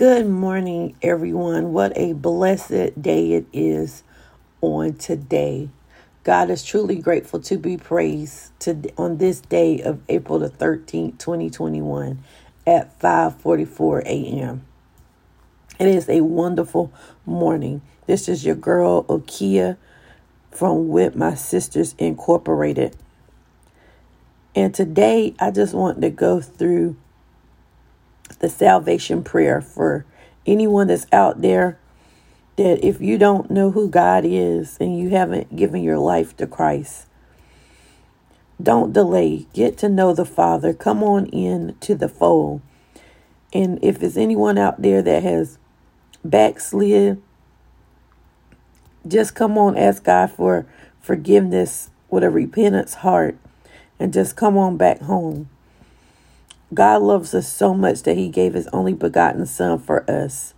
Good morning, everyone. What a blessed day it is on today. God is truly grateful to be praised to, on this day of April the 13th, 2021 at 5:44 a.m. It is a wonderful morning. This is your girl Okia from With My Sisters Incorporated. And today I just want to go through the salvation prayer for anyone that's out there that if you don't know who God is and you haven't given your life to Christ, don't delay. Get to know the Father. Come on in to the fold. And if there's anyone out there that has backslid, just come on, ask God for forgiveness with a repentance heart and just come on back home. God loves us so much that he gave his only begotten son for us.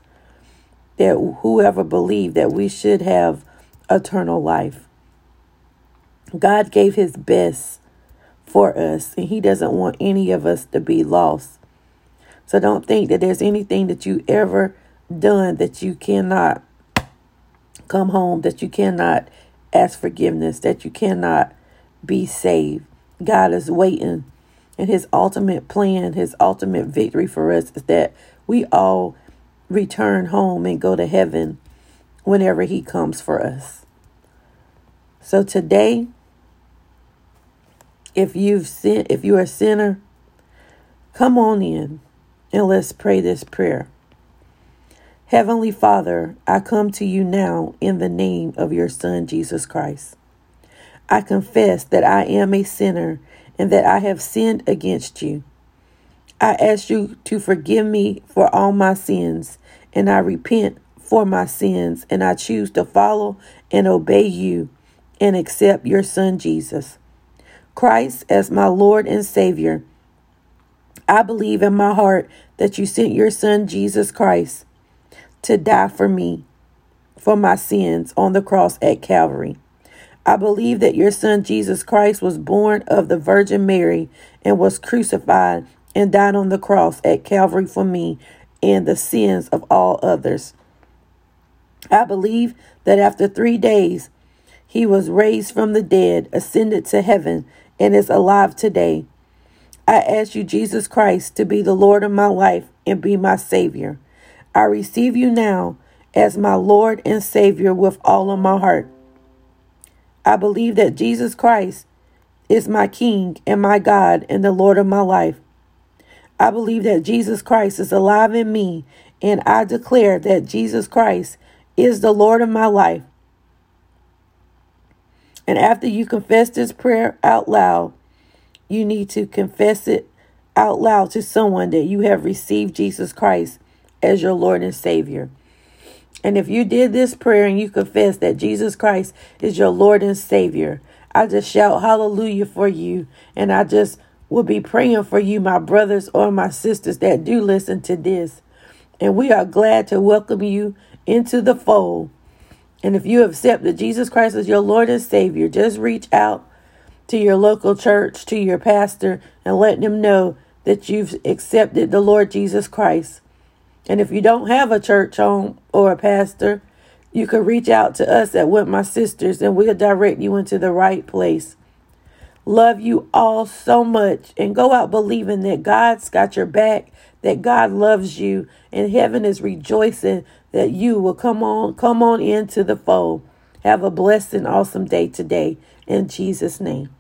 That whoever believed that we should have eternal life. God gave his best for us and he doesn't want any of us to be lost. So don't think that there's anything that you ever done that you cannot come home, that you cannot ask forgiveness, that you cannot be saved. God is waiting and his ultimate plan, his ultimate victory for us is that we all return home and go to heaven whenever he comes for us. So today, if you've sin, if you're a sinner, come on in and let's pray this prayer. Heavenly Father, I come to you now in the name of your Son, Jesus Christ. I confess that I am a sinner and that I have sinned against you. I ask you to forgive me for all my sins, and I repent for my sins, and I choose to follow and obey you and accept your Son Jesus. Christ as my Lord and Savior. I believe in my heart that you sent your Son Jesus Christ to die for me, for my sins on the cross at Calvary. I believe that your son Jesus Christ was born of the Virgin Mary and was crucified and died on the cross at Calvary for me and the sins of all others. I believe that after three days he was raised from the dead, ascended to heaven, and is alive today. I ask you, Jesus Christ, to be the Lord of my life and be my Savior. I receive you now as my Lord and Savior with all of my heart. I believe that Jesus Christ is my King and my God and the Lord of my life. I believe that Jesus Christ is alive in me, and I declare that Jesus Christ is the Lord of my life. And after you confess this prayer out loud, you need to confess it out loud to someone that you have received Jesus Christ as your Lord and Savior. And if you did this prayer and you confess that Jesus Christ is your Lord and Savior, I just shout hallelujah for you. And I just will be praying for you, my brothers or my sisters that do listen to this. And we are glad to welcome you into the fold. And if you have accepted Jesus Christ as your Lord and Savior, just reach out to your local church, to your pastor, and let them know that you've accepted the Lord Jesus Christ. And if you don't have a church home or a pastor, you can reach out to us at With My Sisters and we'll direct you into the right place. Love you all so much and go out believing that God's got your back, that God loves you, and heaven is rejoicing that you will come on, come on into the fold. Have a blessed and awesome day today in Jesus' name.